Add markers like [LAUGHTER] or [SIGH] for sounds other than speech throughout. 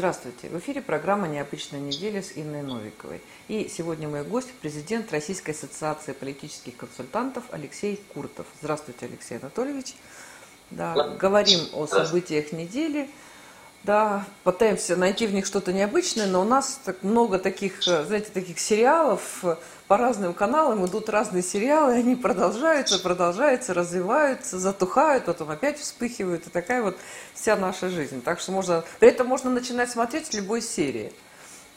Здравствуйте. В эфире программа «Необычная неделя» с Инной Новиковой. И сегодня мой гость – президент Российской ассоциации политических консультантов Алексей Куртов. Здравствуйте, Алексей Анатольевич. Да, говорим о событиях недели. Да, пытаемся найти в них что-то необычное, но у нас так много таких, знаете, таких сериалов, по разным каналам идут разные сериалы, они продолжаются, продолжаются, развиваются, затухают, потом опять вспыхивают. И такая вот вся наша жизнь. Так что можно, при этом можно начинать смотреть с любой серии.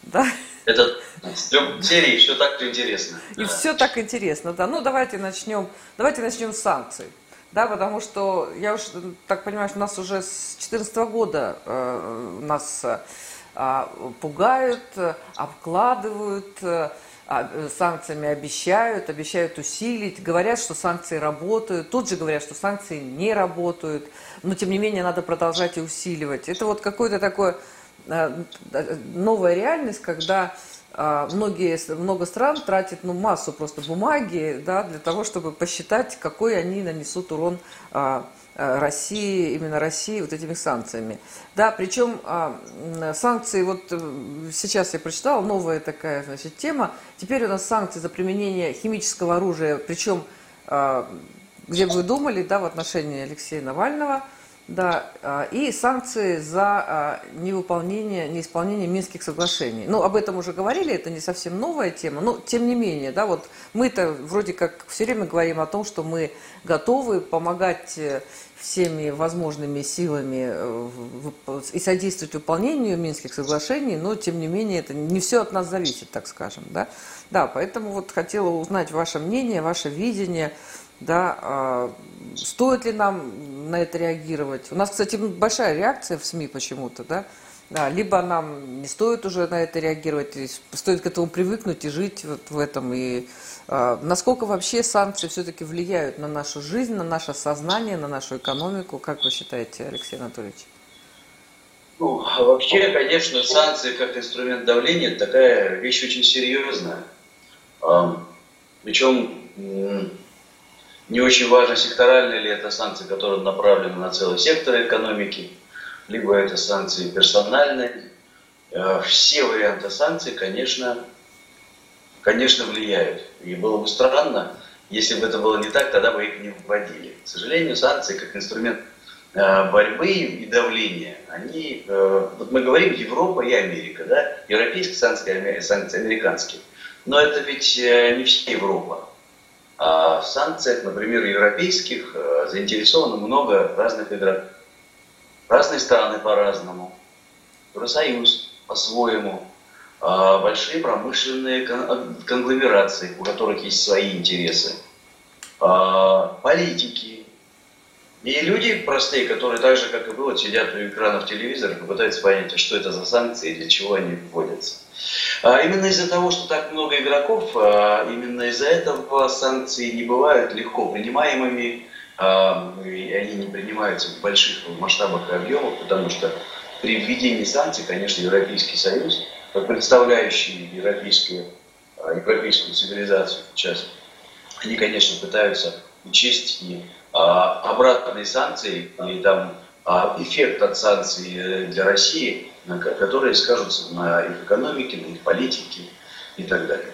Да? Это с серии все так интересно. И все так интересно, да. Ну, давайте начнем, давайте начнем с санкций. Да, потому что я уж так понимаю, что нас уже с 2014 года э, нас э, пугают, обкладывают, э, а, э, санкциями обещают, обещают усилить, говорят, что санкции работают, тут же говорят, что санкции не работают, но тем не менее надо продолжать и усиливать. Это вот какое-то такое э, новая реальность, когда а, многие, много стран тратят ну, массу просто бумаги да, для того, чтобы посчитать, какой они нанесут урон а, Э, России, именно России вот этими санкциями. Да, причем а, санкции, вот э, сейчас я прочитала, новая такая, значит, тема. Теперь у нас санкции за применение химического оружия, причем, а, где бы вы думали, да, в отношении Алексея Навального – да, а, и санкции за а, невыполнение, неисполнение Минских соглашений. Ну, об этом уже говорили, это не совсем новая тема, но тем не менее, да, вот мы-то вроде как все время говорим о том, что мы готовы помогать э, всеми возможными силами э, и содействовать выполнению Минских соглашений, но тем не менее это не все от нас зависит, так скажем, да. Да, поэтому вот хотела узнать ваше мнение, ваше видение, да, а, стоит ли нам на это реагировать. У нас, кстати, большая реакция в СМИ почему-то, да, да, либо нам не стоит уже на это реагировать, стоит к этому привыкнуть и жить вот в этом. И э, насколько вообще санкции все-таки влияют на нашу жизнь, на наше сознание, на нашу экономику, как вы считаете, Алексей Анатольевич? Ну, вообще, конечно, санкции как инструмент давления такая вещь очень серьезная. Причем не очень важно, секторальные ли это санкции, которые направлены на целый сектор экономики, либо это санкции персональные. Э, все варианты санкций, конечно, конечно, влияют. И было бы странно, если бы это было не так, тогда бы их не вводили. К сожалению, санкции как инструмент э, борьбы и давления, они, э, вот мы говорим Европа и Америка, да, европейские санкции, санкции американские, но это ведь не вся Европа. А в санкциях, например, европейских, э, заинтересовано много разных игроков. Разные страны по-разному. Евросоюз по-своему. А большие промышленные конгломерации, у которых есть свои интересы. А политики. И люди простые, которые так же, как и вот сидят у экранов телевизора и пытаются понять, что это за санкции и для чего они вводятся. А именно из-за того, что так много игроков, а, именно из-за этого санкции не бывают легко принимаемыми, а, и они не принимаются в больших масштабах и объемах, потому что при введении санкций, конечно, Европейский Союз, как представляющий европейскую, европейскую цивилизацию сейчас, они, конечно, пытаются учесть и обратные санкции, и там эффект от санкций э, для России – которые скажутся на их экономике, на их политике и так далее.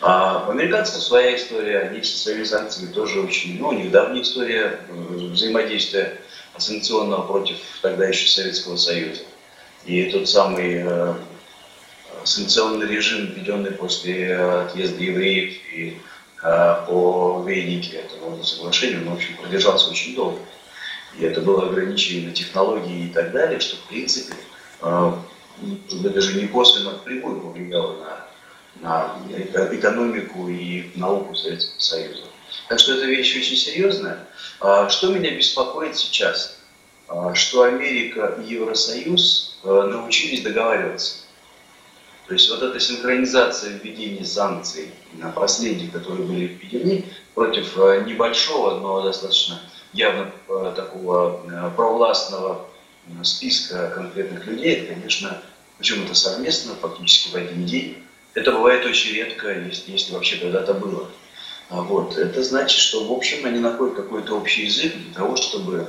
А у американцев своя история, они со своими санкциями тоже очень, ну, недавняя история взаимодействия санкционного против тогда еще Советского Союза. И тот самый э, санкционный режим, введенный после отъезда евреев и э, по Вейнике этого соглашения, он, в общем, продержался очень долго. И это было ограничение технологии и так далее, что, в принципе, даже не косвенно, а прямую повлияло на, на экономику и науку Советского Союза. Так что эта вещь очень серьезная. А, что меня беспокоит сейчас? Что Америка и Евросоюз научились договариваться. То есть вот эта синхронизация введения санкций на последних, которые были введены против небольшого, но достаточно явно такого провластного списка конкретных людей, конечно, причем это совместно, фактически в один день. Это бывает очень редко, если, если вообще когда-то было. А вот. Это значит, что, в общем, они находят какой-то общий язык для того, чтобы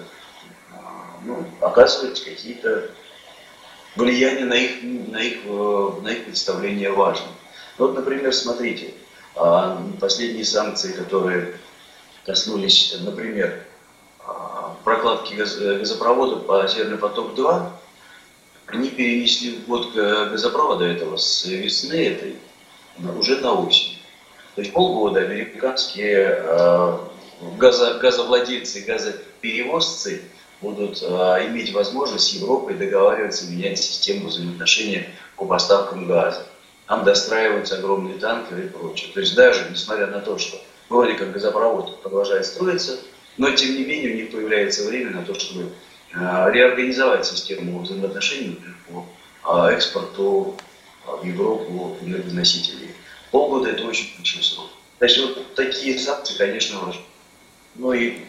а, ну, оказывать какие-то влияние на их, на их, э, на их представление важно. Вот, например, смотрите, а, последние санкции, которые коснулись, например, прокладки э, газопровода по Северный поток-2, они перенесли ввод газопровода этого с весны этой уже на осень. То есть полгода американские э, газо, газовладельцы, газоперевозцы будут э, иметь возможность с Европой договариваться, менять систему взаимоотношений по поставкам газа. Там достраиваются огромные танкеры и прочее. То есть даже несмотря на то, что вроде как газопровод продолжает строиться, но тем не менее у них появляется время на то, чтобы э, реорганизовать систему взаимоотношений по э, экспорту в Европу энергоносителей. Полгода это очень большой срок. Есть вот такие санкции, конечно, важны. Ну и,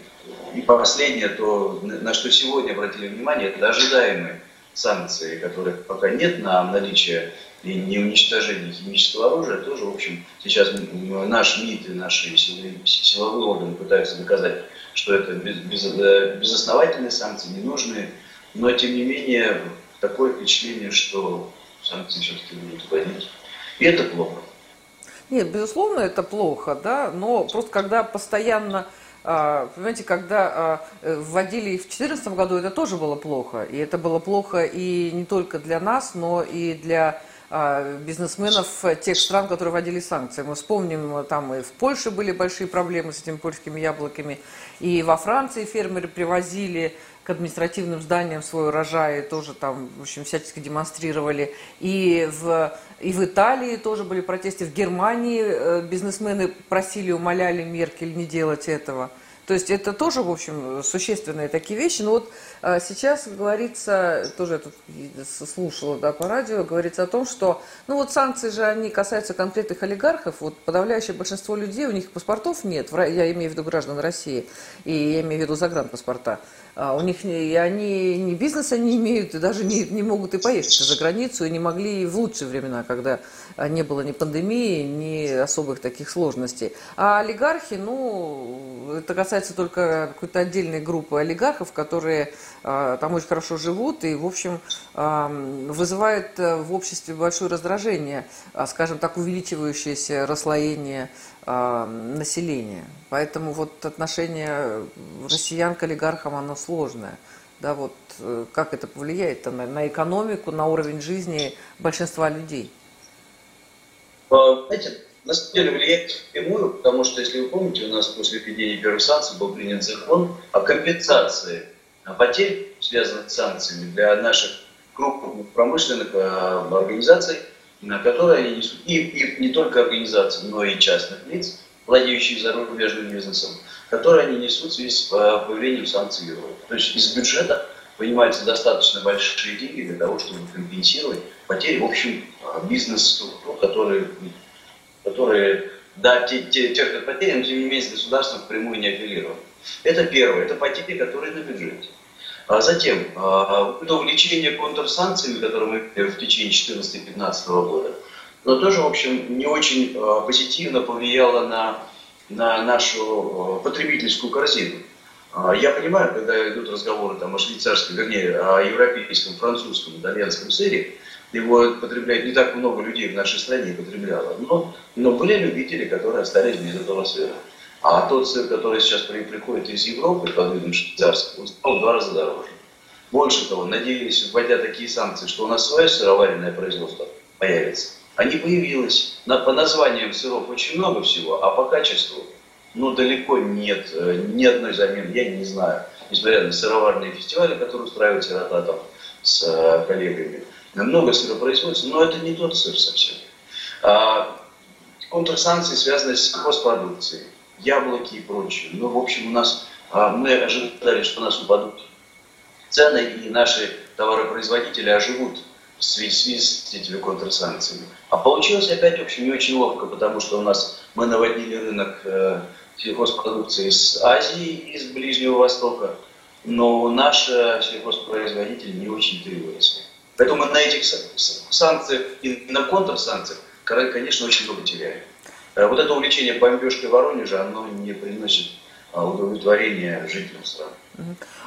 и последнее, то, на что сегодня обратили внимание, это ожидаемые санкции, которых пока нет на наличие и не уничтожение химического оружия, тоже, в общем, сейчас наш МИД и наши силовые органы пытаются доказать, что это без, э, безосновательные санкции, ненужные, но, тем не менее, такое впечатление, что санкции все-таки будут вводить. И это плохо. Нет, безусловно, это плохо, да, но просто когда постоянно а, Понимаете, когда а, вводили в 2014 году, это тоже было плохо. И это было плохо и не только для нас, но и для бизнесменов тех стран, которые вводили санкции. Мы вспомним, там и в Польше были большие проблемы с этими польскими яблоками, и во Франции фермеры привозили к административным зданиям свой урожай, тоже там, в общем, всячески демонстрировали. И в, и в Италии тоже были протесты, в Германии э, бизнесмены просили, умоляли Меркель не делать этого. То есть это тоже, в общем, существенные такие вещи. Но вот а, сейчас говорится, тоже я тут слушала да, по радио, говорится о том, что, ну вот санкции же, они касаются конкретных олигархов. Вот подавляющее большинство людей, у них паспортов нет, я имею в виду граждан России, и я имею в виду загранпаспорта. А у них и они ни бизнеса не имеют, и даже не, не могут и поехать за границу, и не могли и в лучшие времена, когда не было ни пандемии, ни особых таких сложностей. А олигархи, ну, это касается только какой-то отдельной группы олигархов, которые а, там очень хорошо живут и, в общем, а, вызывает э, в обществе большое раздражение, а, скажем так, увеличивающееся расслоение населения. Поэтому вот отношение россиян к олигархам, оно сложное. Да, вот э, как это повлияет на, на экономику, на уровень жизни большинства людей? Знаете, на самом деле влияет впрямую, потому что, если вы помните, у нас после введения первых санкций был принят закон о компенсации потерь, связанных с санкциями для наших крупных промышленных э, организаций, на которые они несут, и, и не только организаций, но и частных лиц, владеющих зарубежным бизнесом, которые они несут в связи с э, появлением санкций Европы. То есть из бюджета вынимаются достаточно большие деньги для того, чтобы компенсировать потери, в общем, э, бизнес-структур, которые, которые да, те, те, те потери, но тем не менее с государством впрямую не апеллированы. Это первое, это потери, которые на бюджете. А затем, а, это увлечение контрсанкциями, которые мы в течение 2014-2015 года, но тоже, в общем, не очень а, позитивно повлияло на, на нашу потребительскую корзину. Я понимаю, когда идут разговоры там, о швейцарском, вернее, о европейском, французском, итальянском сыре, его потребляет не так много людей в нашей стране потребляло, но, но были любители, которые остались без этого сыра. А тот сыр, который сейчас приходит из Европы под видом швейцарского, он стал в два раза дороже. Больше того, надеялись, вводя такие санкции, что у нас свое сыроваренное производство появится. А не появилось. На, по названиям сыров очень много всего, а по качеству, ну, далеко нет э, ни одной замены, я не знаю. Несмотря на сыроварные фестивали, которые устраивает сирота там с э, коллегами. Много сыра производится, но это не тот сыр совсем. А, контрсанкции связаны с хозпродукцией яблоки и прочее. Ну, в общем, у нас, а, мы ожидали, что у нас упадут цены, и наши товаропроизводители оживут в связи с этими контрсанкциями. А получилось опять, в общем, не очень ловко, потому что у нас мы наводнили рынок э, сельхозпродукции из Азии, из Ближнего Востока, но наш сельхозпроизводитель не очень-то и вырос. Поэтому мы на этих санкциях и на контрсанкциях, конечно, очень много теряем. Э, вот это увлечение бомбежкой Воронежа, оно не приносит а, удовлетворения жителям страны.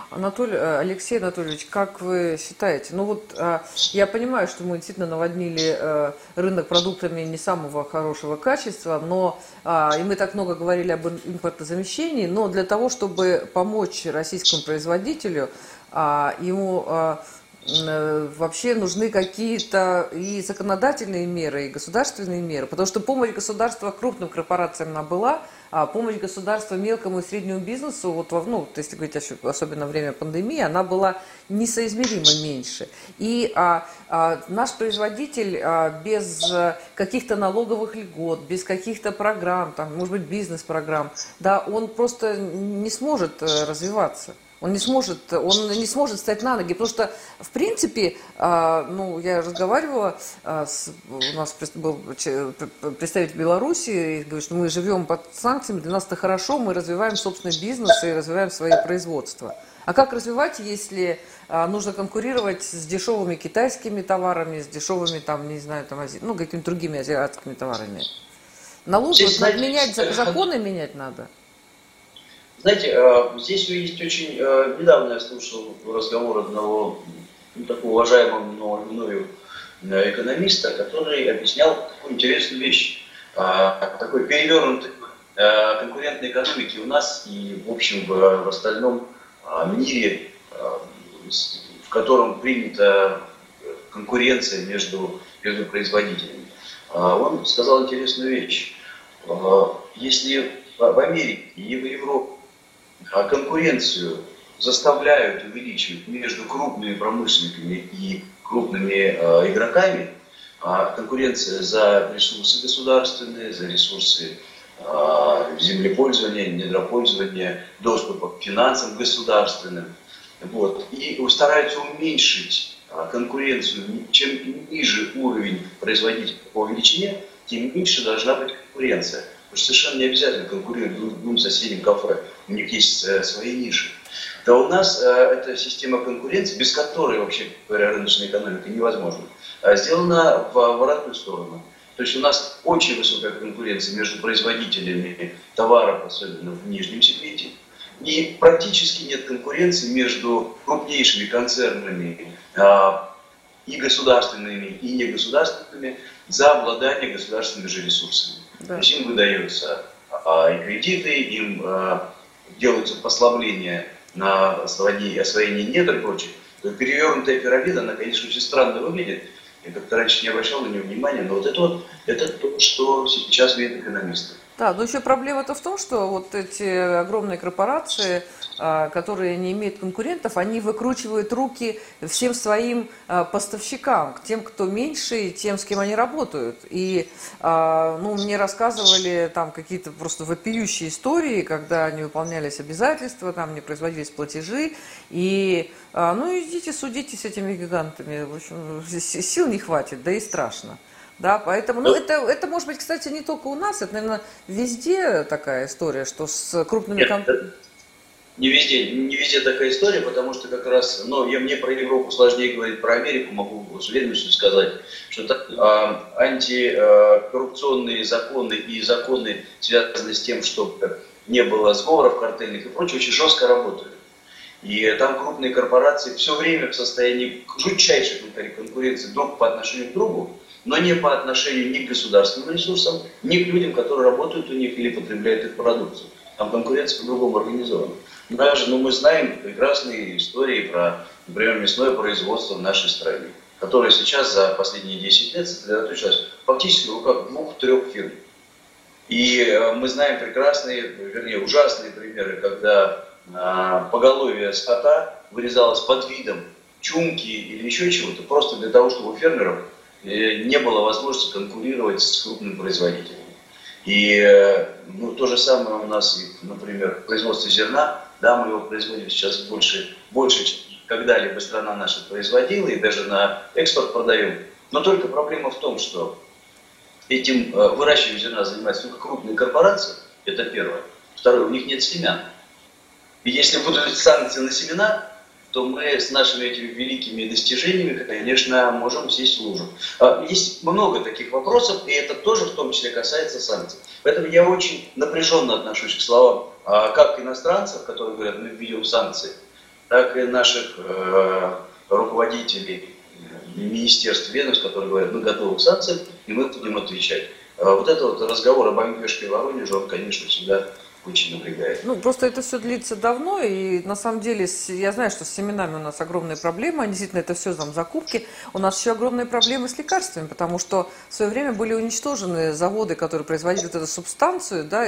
Анатолий, э, Алексей Анатольевич, как вы считаете? Ну вот а, я понимаю, что мы действительно наводнили э, рынок продуктами не самого хорошего качества, но а, и мы так много говорили об импортозамещении, но для того, чтобы помочь российскому производителю, ему вообще нужны какие-то и законодательные меры, и государственные меры, потому что помощь государства крупным корпорациям она была – а помощь государства мелкому и среднему бизнесу, вот, ну, если говорить особенно время пандемии, она была несоизмеримо меньше. И а, а, наш производитель а, без каких-то налоговых льгот, без каких-то программ, там, может быть, бизнес-программ, да, он просто не сможет э, развиваться. Он не сможет, он не сможет стать на ноги, потому что, в принципе, а, ну, я разговаривала, а, с, у нас был представитель Беларуси, и говорит, что мы живем под санкциями, для нас это хорошо, мы развиваем собственный бизнес и развиваем свои производства. А как развивать, если а, нужно конкурировать с дешевыми китайскими товарами, с дешевыми, там, не знаю, там, ази... ну, какими-то другими азиатскими товарами? Налоги, надо менять, законы менять надо. Знаете, э, здесь есть очень... Э, недавно я слушал разговор одного ну, такого уважаемого мною э, экономиста, который объяснял такую интересную вещь. Такой перевернутый конкурентной экономики у нас и, в общем, в, остальном мире, в котором принята конкуренция между, между производителями. Он сказал интересную вещь. Если в Америке и в Европе конкуренцию заставляют увеличивать между крупными промышленниками и крупными э, игроками, а конкуренция за ресурсы государственные, за ресурсы э, землепользования, недропользования, доступа к финансам государственным. Вот. И стараются уменьшить э, конкуренцию. Чем ниже уровень производителя по величине, тем меньше должна быть конкуренция. Потому что совершенно не обязательно конкурировать с двум соседним кафе у них есть э, свои ниши. То у нас э, эта система конкуренции, без которой, вообще говоря, рыночная экономика невозможна, э, сделана в обратную сторону. То есть у нас очень высокая конкуренция между производителями товаров, особенно в нижнем сегменте, и практически нет конкуренции между крупнейшими концернами и государственными, и негосударственными за обладание государственными же ресурсами. Да. То есть им выдаются а, и кредиты, им а, делаются послабления на освоение, освоение недр и прочее, то перевернутая пирамида, она, конечно, очень странно выглядит. Я как-то раньше не обращал на нее внимания, но вот это вот, это то, что сейчас видят экономисты. Да, но еще проблема-то в том, что вот эти огромные корпорации, которые не имеют конкурентов, они выкручивают руки всем своим а, поставщикам, тем, кто меньше, и тем, с кем они работают. И а, ну, мне рассказывали там какие-то просто вопиющие истории, когда не выполнялись обязательства, там не производились платежи, и ну идите судите с этими гигантами, в общем, сил не хватит, да и страшно. Да, поэтому, ну, это, это может быть, кстати, не только у нас, это, наверное, везде такая история, что с крупными компаниями... Не везде, не везде такая история, потому что как раз, ну, я, мне про Европу сложнее говорить, про Америку могу с уверенностью сказать, что так, а, антикоррупционные законы и законы, связанные с тем, чтобы не было сговоров картельных и прочее, очень жестко работают. И там крупные корпорации все время в состоянии жутчайшей конкуренции друг по отношению к другу, но не по отношению ни к государственным ресурсам, ни к людям, которые работают у них или потребляют их продукцию. Там конкуренция по-другому организована. Даже, ну, мы знаем прекрасные истории про, например, мясное производство в нашей стране, которое сейчас за последние 10 лет сосредоточилось фактически в руках двух-трех фирм. И э, мы знаем прекрасные, вернее, ужасные примеры, когда а, поголовье скота вырезалось под видом чумки или еще чего-то, просто для того, чтобы у фермеров не было возможности конкурировать с крупными производителями. И э, ну, то же самое у нас, например, в производстве зерна, да, мы его производим сейчас больше, больше чем когда-либо страна наша производила, и даже на экспорт продаем. Но только проблема в том, что этим э, выращиванием зерна занимаются только крупные корпорации, это первое. Второе, у них нет семян. И если будут [LAUGHS] санкции на семена, то мы с нашими этими великими достижениями, конечно, можем сесть в лужу. А, есть много таких вопросов, и это тоже в том числе касается санкций. Поэтому я очень напряженно отношусь к словам а, как иностранцев, которые говорят, мы введем санкции, так и наших э, руководителей министерств, ведомств, которые говорят, мы готовы к санкциям, и мы будем отвечать. А вот этот вот разговор об бомбежке в Воронеже, он, конечно, всегда очень напрягает. Ну, просто это все длится давно, и на самом деле я знаю, что с семенами у нас огромные проблемы, действительно это все там закупки. У нас еще огромные проблемы с лекарствами, потому что в свое время были уничтожены заводы, которые производили вот эту субстанцию, да,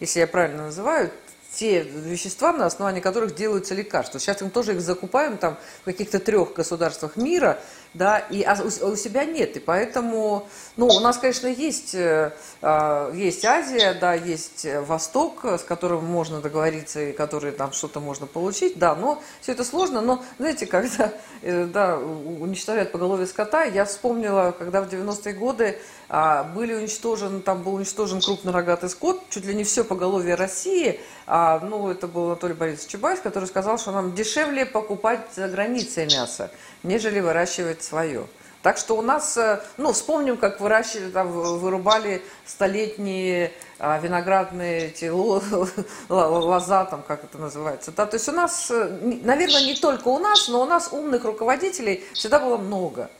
если я правильно называю, те вещества, на основании которых делаются лекарства. Сейчас мы тоже их закупаем там в каких-то трех государствах мира, да, и а у, у себя нет. И поэтому, ну, у нас, конечно, есть, э, а, есть Азия, да, есть Восток, с которым можно договориться и который там что-то можно получить, да, но все это сложно. Но, знаете, когда, э, да, уничтожают поголовье скота, я вспомнила, когда в 90-е годы а, были уничтожены, там был уничтожен крупнорогатый скот, чуть ли не все поголовье России, а, ну, это был Анатолий Борисович Чубайс, который сказал, что нам дешевле покупать за границей мясо, нежели выращивать свое. Так что у нас, э, ну, вспомним, как выращивали, там, вырубали столетние а, виноградные эти [LAUGHS] лоза, там, как это называется. Да? То есть у нас, э, наверное, не только у нас, но у нас умных руководителей всегда было много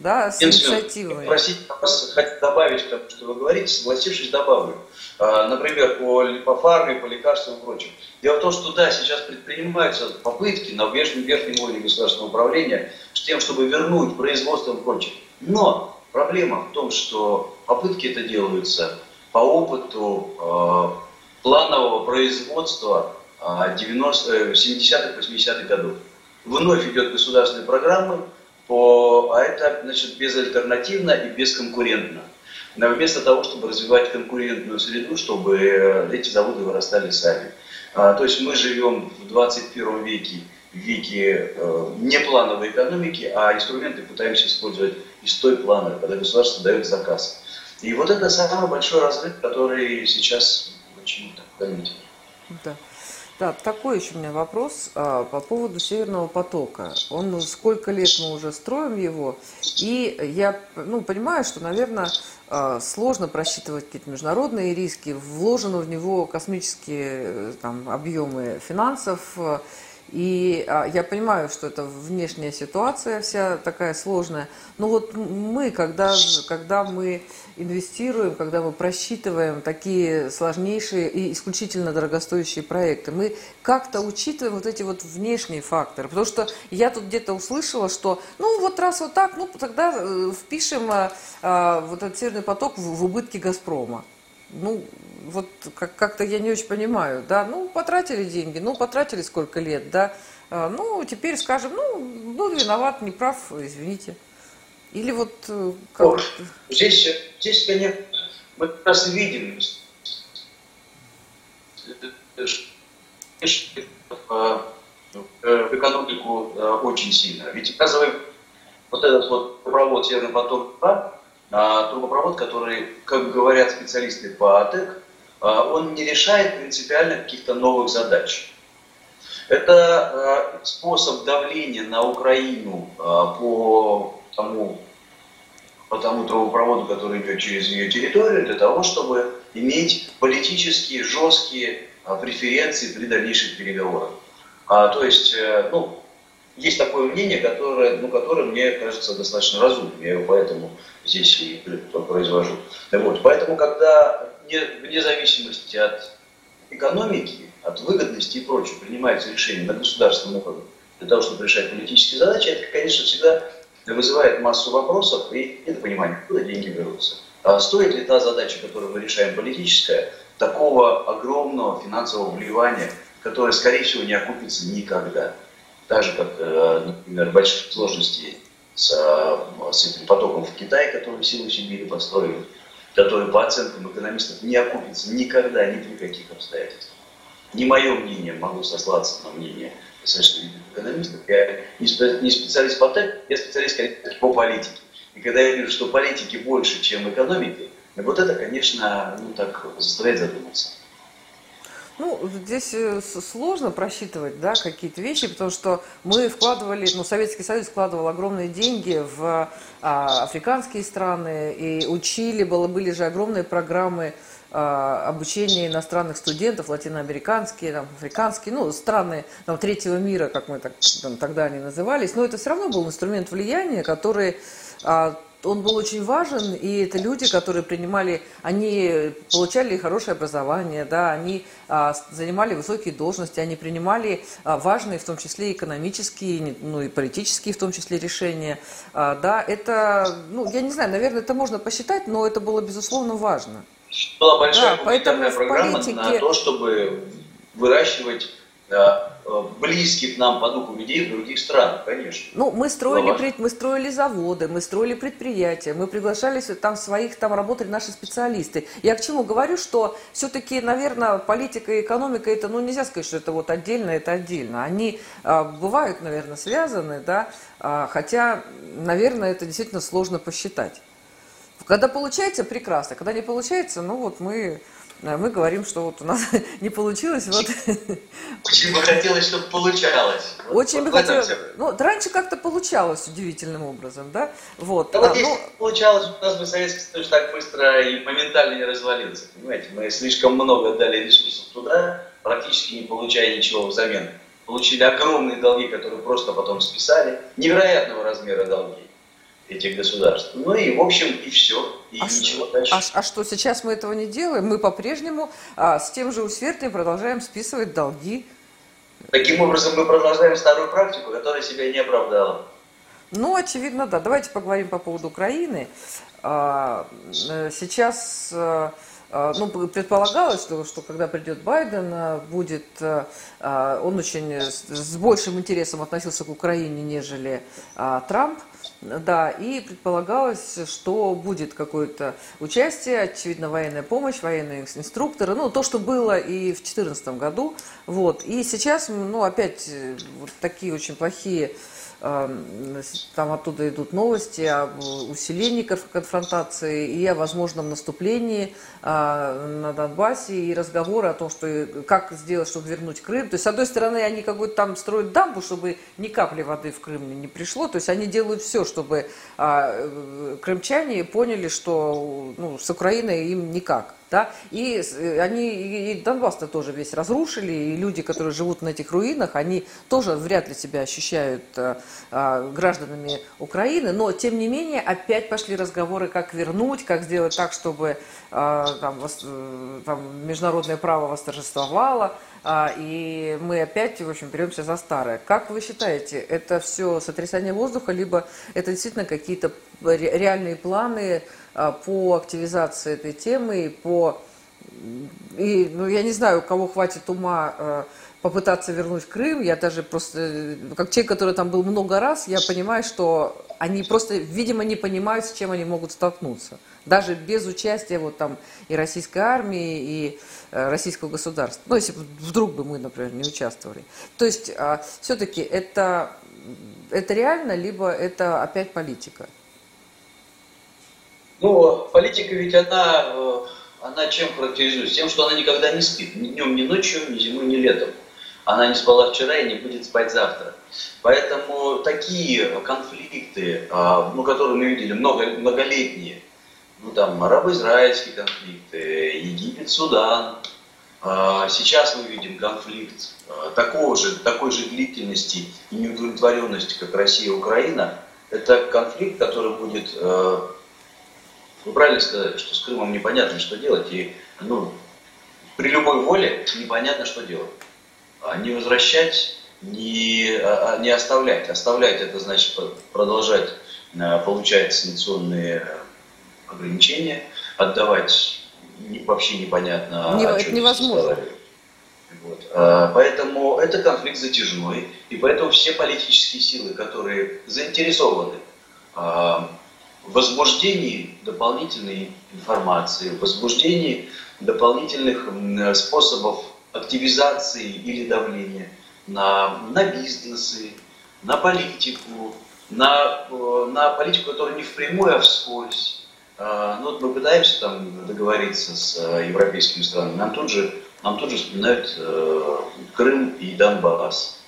да, с инициативой. Просить вас добавить к тому, что вы говорите, согласившись, добавлю. А, например, по, по фарме, по лекарствам и прочим. Дело в том, что да, сейчас предпринимаются попытки на верхнем, верхнем уровне государственного управления с тем, чтобы вернуть производство и прочее. Но проблема в том, что попытки это делаются по опыту э, планового производства э, 70-х, 80-х годов. Вновь идет государственная программа, по, а это значит, безальтернативно и бесконкурентно. Но вместо того, чтобы развивать конкурентную среду, чтобы э, эти заводы вырастали сами. А, то есть мы живем в 21 веке, в веке э, не плановой экономики, а инструменты пытаемся использовать из той планы, когда государство дает заказ. И вот это самый большой разрыв, который сейчас очень так заметен. Да. Да, такой еще у меня вопрос а, по поводу Северного потока. Он сколько лет мы уже строим его, и я ну, понимаю, что, наверное, а, сложно просчитывать какие-то международные риски, вложено в него космические э, там, объемы финансов, и а, я понимаю, что это внешняя ситуация вся такая сложная. Но вот мы, когда, когда мы инвестируем, когда мы просчитываем такие сложнейшие и исключительно дорогостоящие проекты, мы как-то учитываем вот эти вот внешние факторы. Потому что я тут где-то услышала, что ну вот раз вот так, ну тогда э, впишем а, а, вот этот Северный поток в, в убытки «Газпрома». Ну, вот как- как-то я не очень понимаю, да, ну, потратили деньги, ну, потратили сколько лет, да, а, ну, теперь скажем, ну, был виноват, не прав, извините. Или вот э, как Здесь, здесь, конечно, мы как раз видим, в экономику э, очень сильно. Ведь, оказывается, вот этот вот провод Северный поток-2, а, трубопровод, который, как говорят специалисты по АТЭК, а, он не решает принципиально каких-то новых задач. Это а, способ давления на Украину по тому, по тому трубопроводу, который идет через ее территорию, для того, чтобы иметь политические жесткие преференции при дальнейших переговорах. То есть, э, ну, есть такое мнение, которое, ну, которое мне кажется достаточно разумным. Я его поэтому здесь и произвожу. Вот. Поэтому, когда вне зависимости от экономики, от выгодности и прочего принимается решение на государственном уровне для того, чтобы решать политические задачи, это, конечно, всегда вызывает массу вопросов и недопонимание, откуда деньги берутся. А стоит ли та задача, которую мы решаем политическая, такого огромного финансового вливания, которое, скорее всего, не окупится никогда? Так же, как, э, например, большие сложности с, э, с этим потоком в Китае, который силы Сибири построили, который, по оценкам экономистов, не окупится никогда, ни при каких обстоятельствах. Не мое мнение, могу сослаться на мнение достаточно экономистов. Я не специалист по ТЭК, я специалист по политике. И когда я вижу, что политики больше, чем экономики, вот это, конечно, ну, так заставляет задуматься. Ну, здесь э, сложно просчитывать, да, какие-то вещи, потому что мы вкладывали, ну, Советский Союз вкладывал огромные деньги в а, африканские страны и учили, было, были же огромные программы а, обучения иностранных студентов, латиноамериканские, там, африканские, ну, страны там, третьего мира, как мы так, там, тогда они назывались, но это все равно был инструмент влияния, который а, он был очень важен, и это люди, которые принимали, они получали хорошее образование, да, они а, занимали высокие должности, они принимали а, важные, в том числе экономические, ну и политические, в том числе решения, а, да, это, ну, я не знаю, наверное, это можно посчитать, но это было безусловно важно. Была большая да, поэтому программа политике... на то, чтобы выращивать э, близких нам по духу людей в других странах, конечно. Ну, мы строили, пред, мы строили заводы, мы строили предприятия, мы приглашали там своих, там работали наши специалисты. Я к чему говорю, что все-таки, наверное, политика и экономика, это, ну, нельзя сказать, что это вот отдельно, это отдельно. Они а, бывают, наверное, связаны, да, а, хотя, наверное, это действительно сложно посчитать. Когда получается, прекрасно. Когда не получается, ну вот мы мы говорим, что вот у нас [LAUGHS] не получилось. Вот. Очень бы хотелось, чтобы получалось. Очень вот бы хотелось. Ну, раньше как-то получалось удивительным образом, да? Вот. Да вот а, если ну... получалось, у нас бы Советский Союз так быстро и моментально не развалился. Понимаете, мы слишком много дали ресурсов туда, практически не получая ничего взамен. Получили огромные долги, которые просто потом списали. Невероятного размера долги этих государств. Ну и, в общем, и все. И а, ничего дальше. А, а что, сейчас мы этого не делаем? Мы по-прежнему а, с тем же усердием продолжаем списывать долги. Таким образом, мы продолжаем старую практику, которая себя не оправдала. Ну, очевидно, да. Давайте поговорим по поводу Украины. А, э, сейчас а, а, ну, предполагалось, что, что когда придет Байден, будет, он очень с большим интересом относился к Украине, нежели Трамп. Да, и предполагалось, что будет какое-то участие, очевидно, военная помощь, военные инструкторы, ну, то, что было и в 2014 году. Вот. И сейчас, ну, опять э, вот такие очень плохие там оттуда идут новости об усилении конфронтации и о возможном наступлении а, на Донбассе, и разговоры о том, что как сделать, чтобы вернуть Крым. То есть, с одной стороны, они как будто там строят дамбу, чтобы ни капли воды в Крым не пришло. То есть, они делают все, чтобы а, э, крымчане поняли, что ну, с Украиной им никак. Да? И э, они, и Донбасс-то тоже весь разрушили, и люди, которые живут на этих руинах, они тоже вряд ли себя ощущают а, а, гражданами Украины, но тем не менее опять пошли разговоры, как вернуть, как сделать так, чтобы а, там, там, международное право восторжествовало, и мы опять, в общем, беремся за старое. Как вы считаете, это все сотрясание воздуха, либо это действительно какие-то реальные планы, а, по активизации этой темы, по и, ну, я не знаю, у кого хватит ума э, попытаться вернуть Крым. Я даже просто, как человек, который там был много раз, я понимаю, что они просто, видимо, не понимают, с чем они могут столкнуться. Даже без участия вот там и российской армии, и российского государства. Ну, если вдруг бы мы, например, не участвовали. То есть, э, все-таки это, это реально, либо это опять политика? Ну, политика ведь она, э, она чем характеризуется? Тем, что она никогда не спит. Ни днем, ни ночью, ни зимой, ни летом. Она не спала вчера и не будет спать завтра. Поэтому такие конфликты, а, ну, которые мы видели, много, многолетние, ну, там, арабо-израильские конфликты, Египет, Судан, а, Сейчас мы видим конфликт а, такого же, такой же длительности и неудовлетворенности, как Россия и Украина. Это конфликт, который будет э, вы правильно сказали, что с Крымом непонятно, что делать, и ну, при любой воле непонятно, что делать. А не возвращать, не, а, а не оставлять. Оставлять это значит продолжать а, получать санкционные ограничения, отдавать вообще непонятно. Не, это невозможно. Вот. Поэтому это конфликт затяжной, и поэтому все политические силы, которые заинтересованы возбуждении дополнительной информации, возбуждении дополнительных способов активизации или давления на, на бизнесы, на политику, на, э, на политику, которая не впрямую, а вскользь. А, ну, вот мы пытаемся там договориться с э, европейскими странами, нам тут же нам тут же вспоминают э, Крым и Донбасс.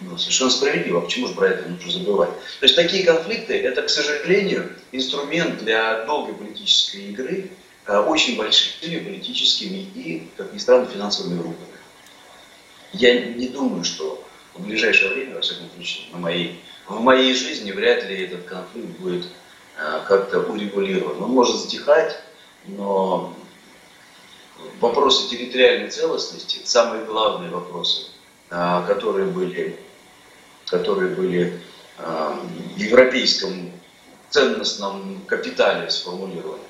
Ну, совершенно справедливо. Почему же про это нужно забывать? То есть такие конфликты – это, к сожалению, инструмент для долгой политической игры э, очень большими политическими и, как ни странно, финансовыми группами. Я не думаю, что в ближайшее время, во всяком случае, на моей, в моей жизни вряд ли этот конфликт будет как-то урегулирован. Он может затихать, но вопросы территориальной целостности, самые главные вопросы, э, которые были которые были э, в европейском ценностном капитале сформулированы,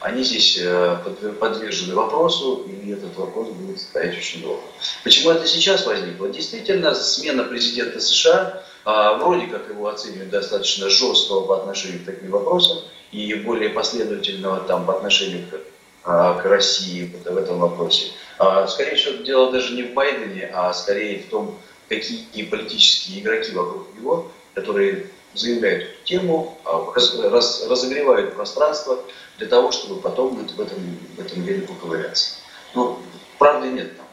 они здесь э, подвержены вопросу, и этот вопрос будет стоять очень долго. Почему это сейчас возникло? Действительно, смена президента США, а, вроде как его оценивают достаточно жесткого по отношению к таким вопросам, и более последовательного там по отношению к, а, к России в этом вопросе. А, скорее всего, дело даже не в Байдене, а скорее в том, какие политические игроки вокруг него, которые заявляют эту тему, раз, раз, разогревают пространство для того, чтобы потом в этом, в этом деле поковыряться. Но правды нет там.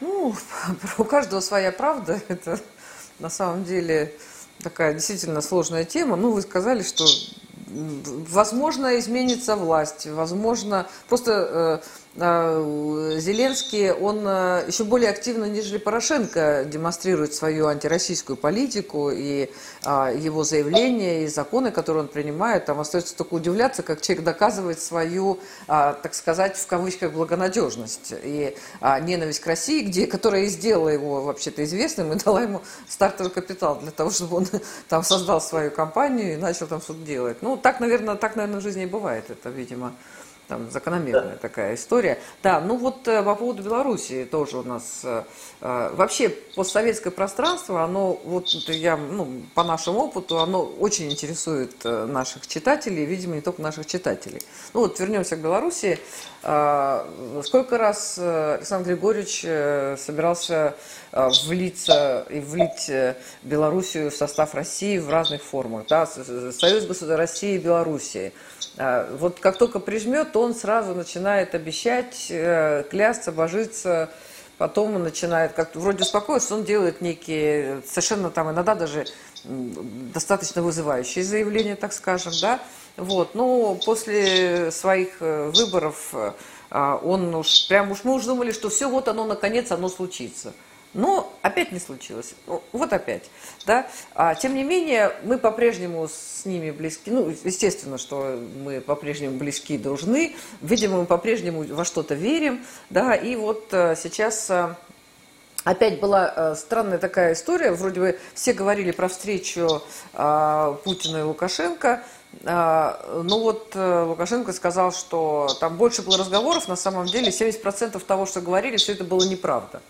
Ну, [LAUGHS] у каждого своя правда. [LAUGHS] Это на самом деле такая действительно сложная тема. Ну, вы сказали, что возможно изменится власть, возможно, просто э, Зеленский, он а, еще более активно, нежели Порошенко, демонстрирует свою антироссийскую политику и а, его заявления и законы, которые он принимает. Там остается только удивляться, как человек доказывает свою, так сказать, в кавычках, благонадежность и ненависть к России, где, которая и сделала его вообще-то известным и дала ему стартовый капитал для того, чтобы он [LAUGHS] там создал свою компанию и начал там что-то делать. Ну, так, наверное, так, наверное, в жизни и бывает это, видимо там закономерная да. такая история. Да, ну вот э, по поводу Беларуси тоже у нас э, э, вообще постсоветское пространство, оно вот я ну по нашему опыту, оно очень интересует наших читателей, видимо не только наших читателей. Ну вот вернемся к Беларуси. Сколько раз Александр Григорьевич собирался влиться и влить Белоруссию в состав России в разных формах, да, Союз государств России и Белоруссии. А, вот как только прижмет, он сразу начинает обещать, э, клясться, божиться, потом он начинает как-то вроде успокоиться, он делает некие совершенно там иногда даже достаточно вызывающие заявления, так скажем, да, вот, но после своих э, выборов э, он уж, прям уж мы уже думали, что все, вот оно, наконец, оно случится. Но опять не случилось. Ну, вот опять. Да? А, тем не менее, мы по-прежнему с ними близки. Ну, естественно, что мы по-прежнему близки и дружны. Видимо, мы по-прежнему во что-то верим. Да? И вот а, сейчас а, опять была а, странная такая история. Вроде бы все говорили про встречу а, Путина и Лукашенко. Ну вот Лукашенко сказал, что там больше было разговоров. На самом деле 70% того, что говорили, все это было неправда.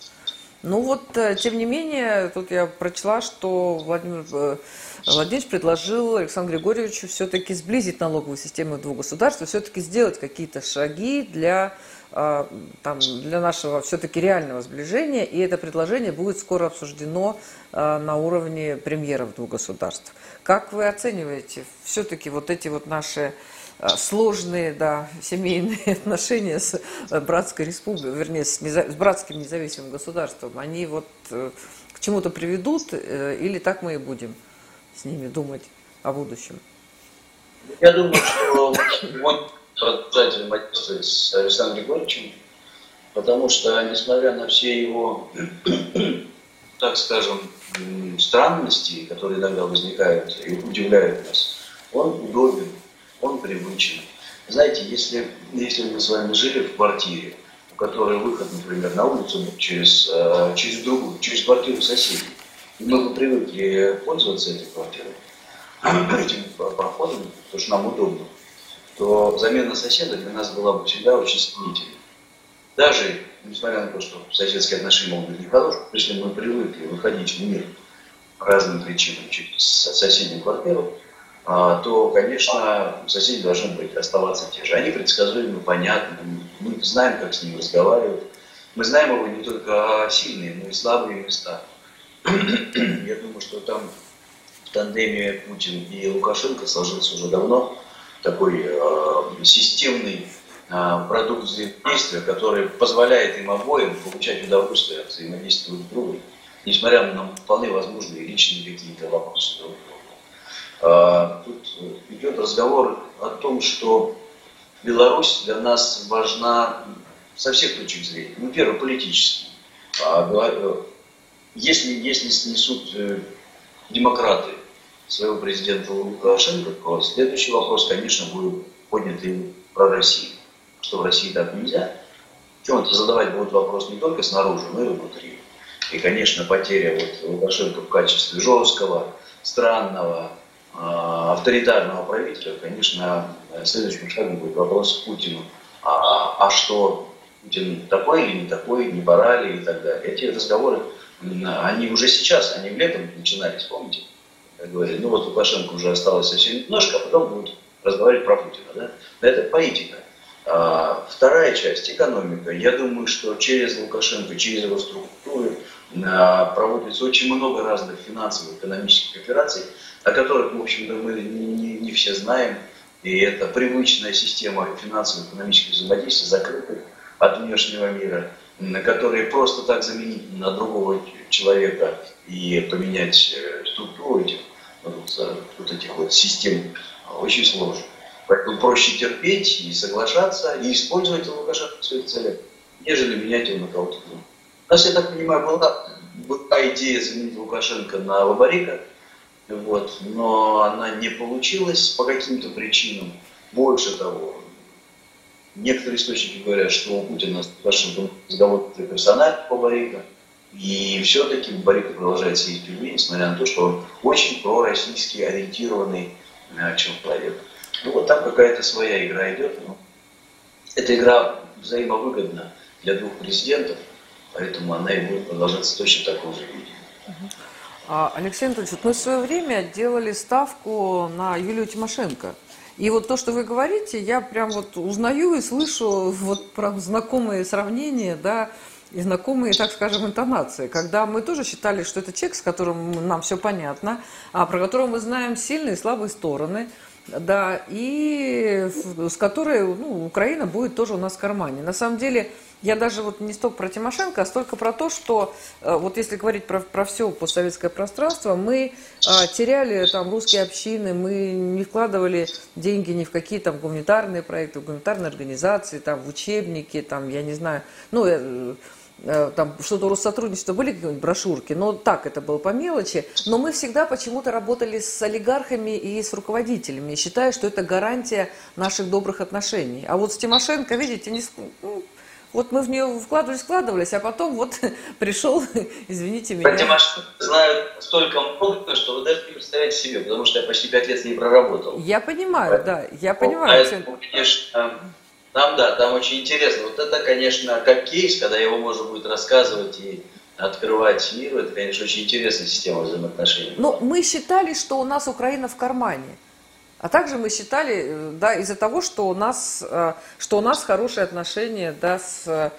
Ну вот, э, тем не менее, тут я прочла, что Владимир э, Владимирович предложил Александру Григорьевичу все-таки сблизить налоговую систему двух государств, все-таки сделать какие-то шаги для, э, там, для нашего все-таки реального сближения, и это предложение будет скоро обсуждено на уровне премьеров двух государств. Как вы оцениваете все-таки вот эти вот наши сложные, да, семейные [LAUGHS] отношения с э, братской республикой, вернее, с, неза... с братским независимым государством, они вот э, к чему-то приведут, или так мы и будем с ними думать о будущем? Я думаю, что он продолжать взаимодействовать с Александром Григорьевичем, потому что, несмотря на все его, [CLEARS THROAT] так скажем, странности, которые иногда возникают и удивляют нас, он удобен, он привычен. Знаете, если, если мы с вами жили в квартире, у которой выход, например, на улицу через, э, через другую, через квартиру соседей, и мы бы привыкли пользоваться этой квартирой, [CLEARS THROAT] этим проходом, потому что нам удобно, то замена соседа для нас была бы всегда очень сомнительной. Даже несмотря на то, что соседские отношения могут быть нехорошие, если мы привыкли выходить в мир по разным причинам через соседнюю квартиру, то, конечно, соседи должны быть, оставаться те же. Они предсказуемы, понятны, мы знаем, как с ними разговаривать. Мы знаем его не только сильные, но и слабые места. [CLEARS THROAT] Я думаю, что там в тандеме Путин и Лукашенко сложился уже давно такой э, системный продукт взаимодействия, который позволяет им обоим получать удовольствие от взаимодействия друг с другом, несмотря на вполне возможные личные какие-то вопросы друг к другу. Тут идет разговор о том, что Беларусь для нас важна со всех точек зрения. Ну, первое, политически. А, э, если, если снесут э, демократы своего президента Лукашенко, то следующий вопрос, конечно, будет поднят им про Россию. Что в России так нельзя. Причем это задавать будут вопрос не только снаружи, но и внутри. И, конечно, потеря вот Лукашенко в качестве жесткого, странного, а, авторитарного правителя, конечно, следующим шагом будет вопрос Путину. А, а что, Путин такой или не такой, не пора ли и так далее. Эти разговоры, они уже сейчас, они летом начинались, помните? Как говорили, ну вот Лукашенко уже осталось совсем немножко, а потом будут разговаривать про Путина. Да? Это политика. А, вторая часть, экономика. Я думаю, что через Лукашенко, через его структуры а, проводится очень много разных финансовых, экономических операций, о которых, в общем-то, мы не, не, не все знаем. И это привычная система финансово-экономических взаимодействий, закрытых от внешнего мира, которые просто так заменить на другого человека и поменять э, структуру этих вот, этих вот систем очень сложно. Поэтому проще терпеть и соглашаться, и использовать Лукашенко в своих целях, нежели менять его на кого-то. У нас, я так понимаю, была, была идея заменить Лукашенко на Лабарика, вот, но она не получилась по каким-то причинам. Больше того, некоторые источники говорят, что у Путина с Лукашенко разговор персональный по Барика, и все-таки Барика продолжает сидеть в тюрьме, несмотря на то, что он очень пророссийски ориентированный э, человек. Ну вот там какая-то своя игра идет. Но эта игра взаимовыгодна для двух президентов, поэтому она и будет продолжаться точно такого же виде. А, Алексей Анатольевич, мы в свое время делали ставку на Юлию Тимошенко. И вот то, что вы говорите, я прям вот узнаю и слышу вот про знакомые сравнения, да, и знакомые, так скажем, интонации, когда мы тоже считали, что это человек, с которым нам все понятно, а про которого мы знаем сильные и слабые стороны, да, и с которой ну, Украина будет тоже у нас в кармане. На самом деле, я даже вот не столько про Тимошенко, а столько про то, что э, вот если говорить про, про все постсоветское пространство, мы а, теряли там русские общины, мы не вкладывали деньги ни в какие там гуманитарные проекты, в гуманитарные организации, там в учебники, там, я не знаю, ну, э, Э, там что-то Россотрудничество были какие-нибудь брошюрки, но так это было по мелочи. Но мы всегда почему-то работали с олигархами и с руководителями, считая, что это гарантия наших добрых отношений. А вот с Тимошенко, видите, не, ну, вот мы в нее вкладывались, вкладывались, а потом вот [LAUGHS] пришел, [LAUGHS] извините меня. Про Тимошенко знаю столько много, что вы даже не представляете себе, потому что я почти пять лет с ней проработал. Я понимаю, да, я понимаю. Поэтому, конечно, там, да, там очень интересно. Вот это, конечно, как кейс, когда его можно будет рассказывать и открывать миру, это, конечно, очень интересная система взаимоотношений. Но мы считали, что у нас Украина в кармане. А также мы считали, э, да, из-за того, что у нас, э, что у нас хорошие отношения, да, с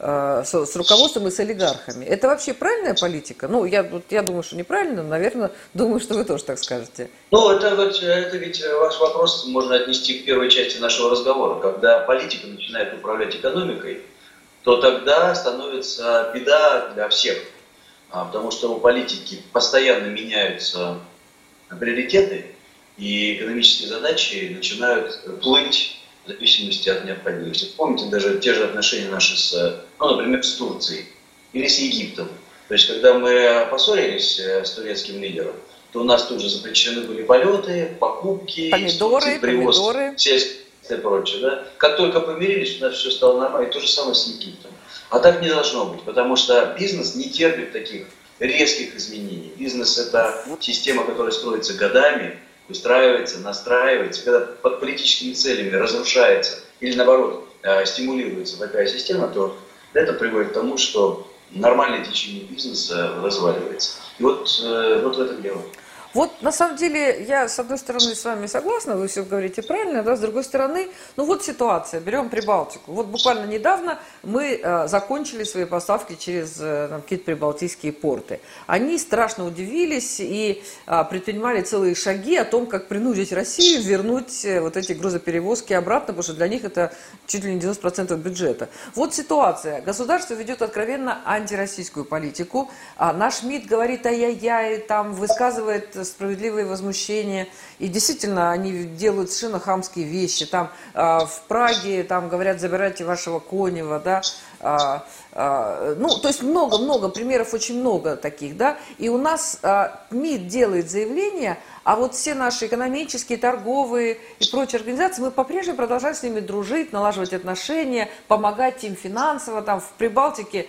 Э, с, с руководством и с олигархами. Это вообще правильная политика? Ну, я, я думаю, что неправильно, но, наверное, [LAUGHS] думаю, что вы тоже так скажете. Ну, это, вот, это ведь ваш вопрос можно отнести к первой части нашего разговора. Когда политика начинает управлять экономикой, то тогда становится беда для всех. А, потому что у политики постоянно меняются приоритеты, и экономические задачи начинают плыть в зависимости от необходимости. Помните даже те же отношения наши с, ну, например, с Турцией или с Египтом. То есть, когда мы поссорились э, с турецким лидером, то у нас тут же запрещены были полеты, покупки, помидоры, привоз, помидоры. сельское и прочее. Да? Как только помирились, у нас все стало нормально, и то же самое с Египтом. А так не должно быть, потому что бизнес не терпит таких резких изменений. Бизнес – это система, которая строится годами, устраивается, настраивается, когда под политическими целями разрушается или наоборот э, стимулируется такая система, то это приводит к тому, что нормальное течение бизнеса разваливается. И вот, э, вот в этом дело. Вот на самом деле я с одной стороны с вами согласна, вы все говорите правильно, да, с другой стороны, ну вот ситуация, берем Прибалтику. Вот буквально недавно мы э, закончили свои поставки через э, какие-то прибалтийские порты. Они страшно удивились и э, предпринимали целые шаги о том, как принудить Россию вернуть э, вот эти грузоперевозки обратно, потому что для них это чуть ли не 90% бюджета. Вот ситуация. Государство ведет откровенно антироссийскую политику. А наш МИД говорит ай-яй-яй, там высказывает справедливые возмущения. И действительно, они делают совершенно хамские вещи. Там э, в Праге там говорят, забирайте вашего Конева, да. А, а, ну, то есть много-много примеров, очень много таких, да. И у нас а, МИД делает заявление, а вот все наши экономические, торговые и прочие организации, мы по-прежнему продолжаем с ними дружить, налаживать отношения, помогать им финансово, там в Прибалтике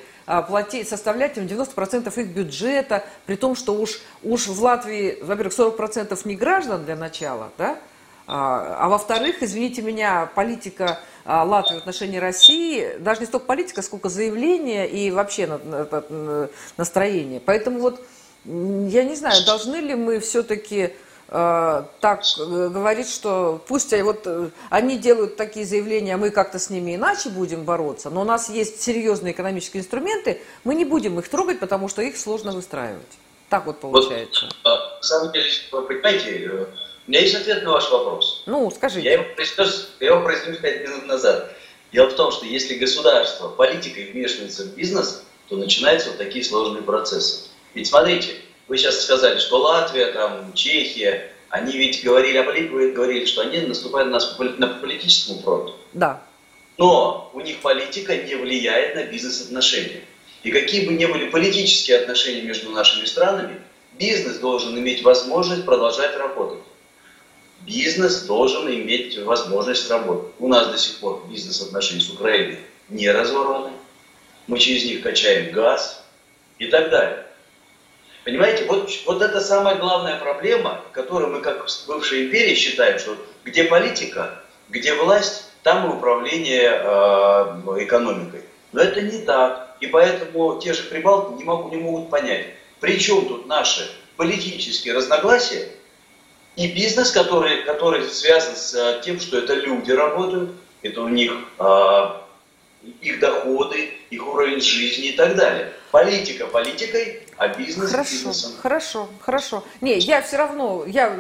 платить, составлять им 90% их бюджета, при том, что уж, уж в Латвии, во-первых, 40% не граждан для начала, да, а, а во-вторых, извините меня, политика а, Латвии в отношении России, даже не столько политика, сколько заявление и вообще настроение. Поэтому вот, я не знаю, должны ли мы все-таки так э, говорит, что пусть вот э, они делают такие заявления, а мы как-то с ними иначе будем бороться, но у нас есть серьезные экономические инструменты, мы не будем их трогать, потому что их сложно выстраивать. Так вот получается. Вот, на самом деле, вы понимаете, у меня есть ответ на ваш вопрос. Ну, скажите. Я его произнес, я его произнес 5 минут назад. Дело в том, что если государство политикой вмешивается в бизнес, то начинаются вот такие сложные процессы. Ведь смотрите, вы сейчас сказали, что Латвия, там, Чехия, они ведь говорили о политике, вы говорили, что они наступают на нас на политическому фронту. Да. Но у них политика не влияет на бизнес-отношения. И какие бы ни были политические отношения между нашими странами, бизнес должен иметь возможность продолжать работать. Бизнес должен иметь возможность работать. У нас до сих пор бизнес-отношения с Украиной не разорваны. Мы через них качаем газ и так далее. Понимаете, вот, вот это самая главная проблема, которую мы как бывшая империя считаем, что где политика, где власть, там и управление э, экономикой. Но это не так. И поэтому те же прибалты не, могут, не могут понять, при чем тут наши политические разногласия и бизнес, который, который связан с э, тем, что это люди работают, это у них э, их доходы, их уровень жизни и так далее. Политика политикой, а бизнес хорошо, бизнесом. Хорошо, хорошо. Не, я все равно, я,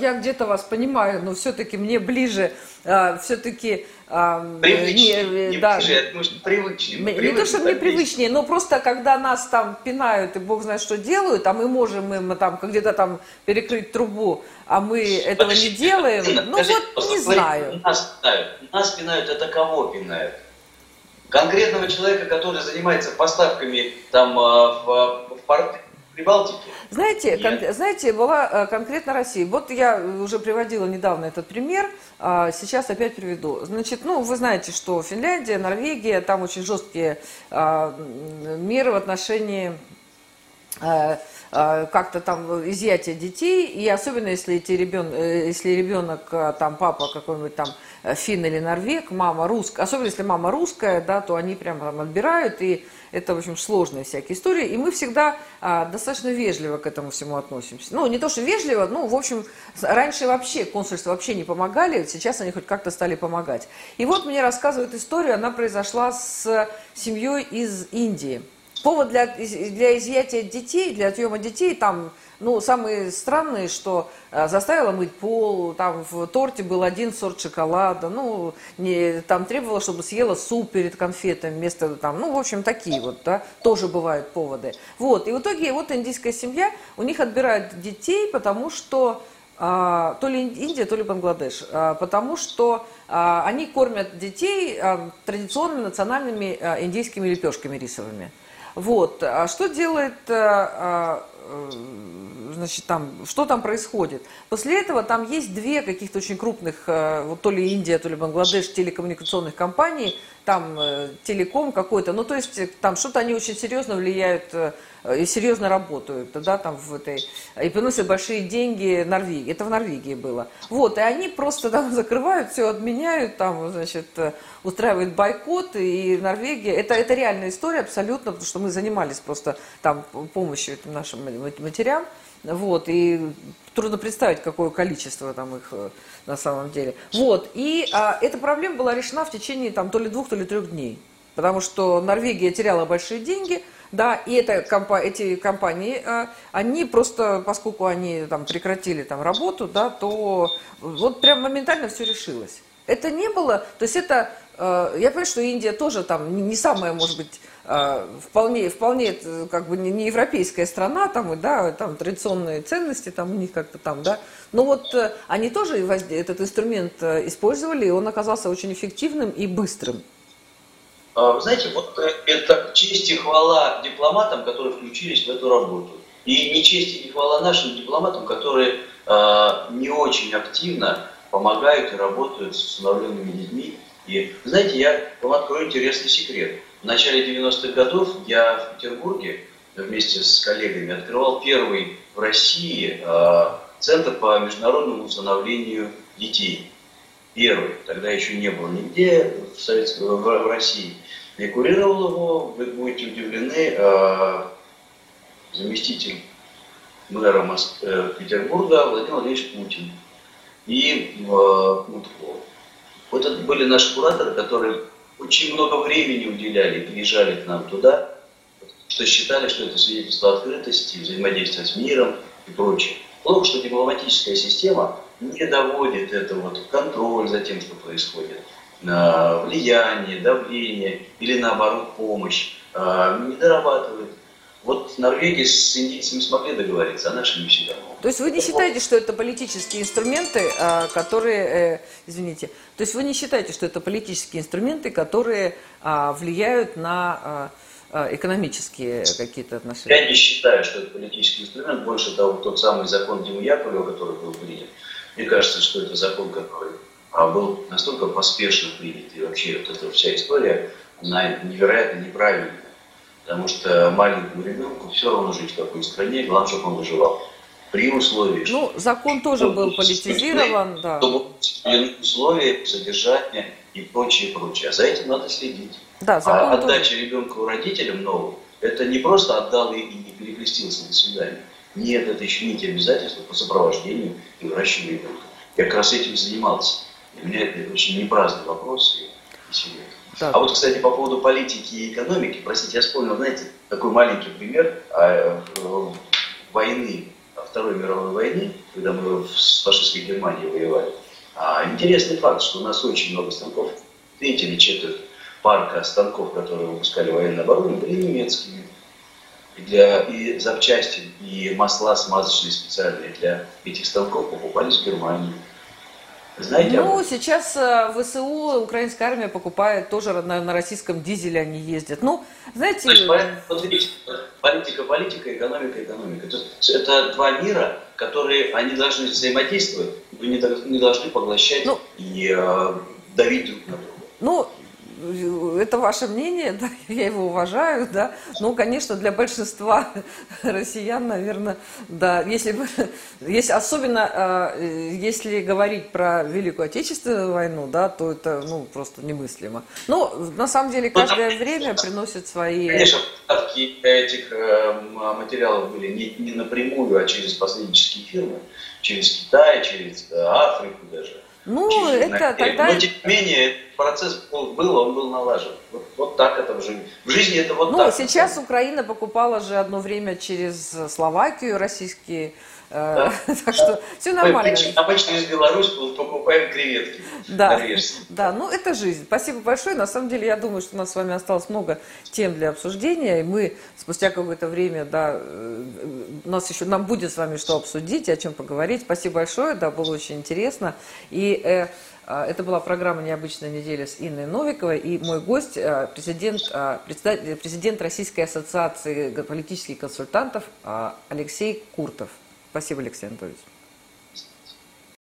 я где-то вас понимаю, но все-таки мне ближе, а, все-таки... А, привычнее, не, не да, ближе, что привычнее. Не привычнее, то, что мне привычнее, но просто когда нас там пинают и бог знает, что делают, а мы можем им там где-то там перекрыть трубу, а мы этого Подожди, не делаем, ну вот не знаю. Нас пинают, нас пинают, это кого пинают? конкретного человека, который занимается поставками там а, в порты Прибалтики? Знаете, кон, знаете, была э, конкретно Россия. Вот я уже приводила недавно этот пример, а сейчас опять приведу. Значит, ну, вы знаете, что Финляндия, Норвегия, там очень жесткие а, меры в отношении а, как-то там изъятия детей, и особенно если, эти ребен, э, если ребенок, там папа какой-нибудь там Э, фин или норвег, мама русская, особенно если мама русская, да, то они прямо там отбирают, и это, в общем, сложная всякая история, и мы всегда а, достаточно вежливо к этому всему относимся. Ну, не то, что вежливо, ну, в общем, раньше вообще консульства вообще не помогали, сейчас они хоть как-то стали помогать. И вот мне рассказывают историю, она произошла с семьей из Индии. Повод для, для изъятия детей, для отъема детей, там ну, самые странные, что э, заставила мыть пол, там в торте был один сорт шоколада, ну, не, там требовала, чтобы съела суп перед конфетами вместо там, ну, в общем, такие вот, да, тоже бывают поводы. Вот, и в итоге вот индийская семья, у них отбирают детей, потому что а, то ли Индия, то ли Бангладеш, а, потому что а, они кормят детей а, традиционными национальными а, индийскими лепешками рисовыми. Вот. А что делает а, а, значит, там, что там происходит. После этого там есть две каких-то очень крупных, э, вот то ли Индия, то ли Бангладеш, телекоммуникационных компаний, там э, телеком какой-то, ну то есть э, там что-то они очень серьезно влияют и серьезно работают, да, там в этой, и приносят большие деньги Норвегии. Это в Норвегии было. Вот, и они просто [LAUGHS] там закрывают, все отменяют, там, значит, устраивают бойкот, и Норвегия, это, это реальная история абсолютно, потому что мы занимались просто там помощью этим нашим матерям, вот, и трудно представить, какое количество там их э, на самом деле. Вот, и а, эта проблема была решена в течение там то ли двух, то ли трех дней. Потому что Норвегия теряла большие деньги, да, и это, эти компании, а, они просто, поскольку они там прекратили там работу, да, то вот прям моментально все решилось. Это не было, то есть это, э, я понимаю, что Индия тоже там не самая, может быть, э, вполне, вполне как бы не европейская страна, там, да, там традиционные ценности там у них как-то там, да, но вот э, они тоже этот инструмент использовали, и он оказался очень эффективным и быстрым. А, вы знаете, вот это честь и хвала дипломатам, которые включились в эту работу. И не честь и не хвала нашим дипломатам, которые не очень активно помогают и работают с усыновленными детьми. И, знаете, я вам открою интересный секрет. В начале 90-х годов я в Петербурге вместе с коллегами открывал первый в России э, центр по международному усыновлению детей. Первый. Тогда еще не было нигде в, Советской, в, в России. И курировал его, вы будете удивлены, э, заместитель мэра Моск... э, Петербурга Владимир Владимирович Путин и Мутко. Э, вот это были наши кураторы, которые очень много времени уделяли, приезжали к нам туда, что считали, что это свидетельство открытости, взаимодействия с миром и прочее. Плохо, что дипломатическая система не доводит это вот контроль за тем, что происходит, влияние, давление или наоборот помощь, э, не дорабатывает. Вот Норвегия с индийцами смогли договориться, а наши не всегда То есть вы не считаете, что это политические инструменты, а, которые, э, извините, то есть вы не считаете, что это политические инструменты, которые а, влияют на а, экономические какие-то отношения? Я не считаю, что это политический инструмент. Больше того, тот самый закон Димы Яковлева, который был принят, мне кажется, что это закон, который был настолько поспешно принят. И вообще вот эта вся история, она невероятно неправильная. Потому что маленькому ребенку все равно жить в какой стране, главное, чтобы он выживал. При условии, Ну, закон тоже был политизирован, да. условия, содержания и прочее, прочее. А за этим надо следить. Да, а отдача тоже... ребенка родителям новым, это не просто отдал и не перекрестился, до свидания. Нет, это еще не те обязательства по сопровождению и выращиванию ребенка. Я как раз этим занимался. Это очень непраздный вопрос и, и серьезный. Так. А вот, кстати, по поводу политики и экономики, простите, я вспомнил, знаете, такой маленький пример а, э, войны, Второй мировой войны, когда мы с фашистской Германией воевали. А, интересный факт, что у нас очень много станков. Треть или четверть парка станков, которые выпускали военное оборудование, были немецкими. И, для, и запчасти, и масла смазочные специальные для этих станков покупались в Германии. Знаете, ну, сейчас э, ВСУ, украинская армия покупает тоже на, на российском дизеле они ездят. Ну, знаете... Значит, вот видите, политика, политика, экономика, экономика. То есть это два мира, которые, они должны взаимодействовать, но не, не должны поглощать ну, и э, давить друг на друга. Ну, это ваше мнение, [LAUGHS] да, я его уважаю, да, ну, конечно, для большинства [LAUGHS] россиян, наверное, да, если, [LAUGHS] если особенно, э, если говорить про Великую Отечественную войну, да, то это, ну, просто немыслимо. Но, на самом деле, ну, каждое ну, время приносит свои... Конечно, поставки этих э, материалов были не, не напрямую, а через посреднические фирмы, через Китай, через э, Африку даже. Ну, это тогда... Но, тем не менее, процесс был, он был налажен. Вот, вот так это в жизни. В жизни это вот ну, так. Ну, сейчас Украина покупала же одно время через Словакию российские Э, да. [LAUGHS] так что все нормально. Обычно из Беларуси покупаем креветки. Да, [LAUGHS] да, ну это жизнь. Спасибо большое. На самом деле, я думаю, что у нас с вами осталось много тем для обсуждения, и мы спустя какое-то время, да, э, у нас еще, нам будет с вами что обсудить, о чем поговорить. Спасибо большое, да, было очень интересно. И э, э это была программа «Необычная неделя» с Инной Новиковой. И мой гость, президент, президент Российской ассоциации политических консультантов Алексей Куртов. Спасибо, Алексей Анатольевич.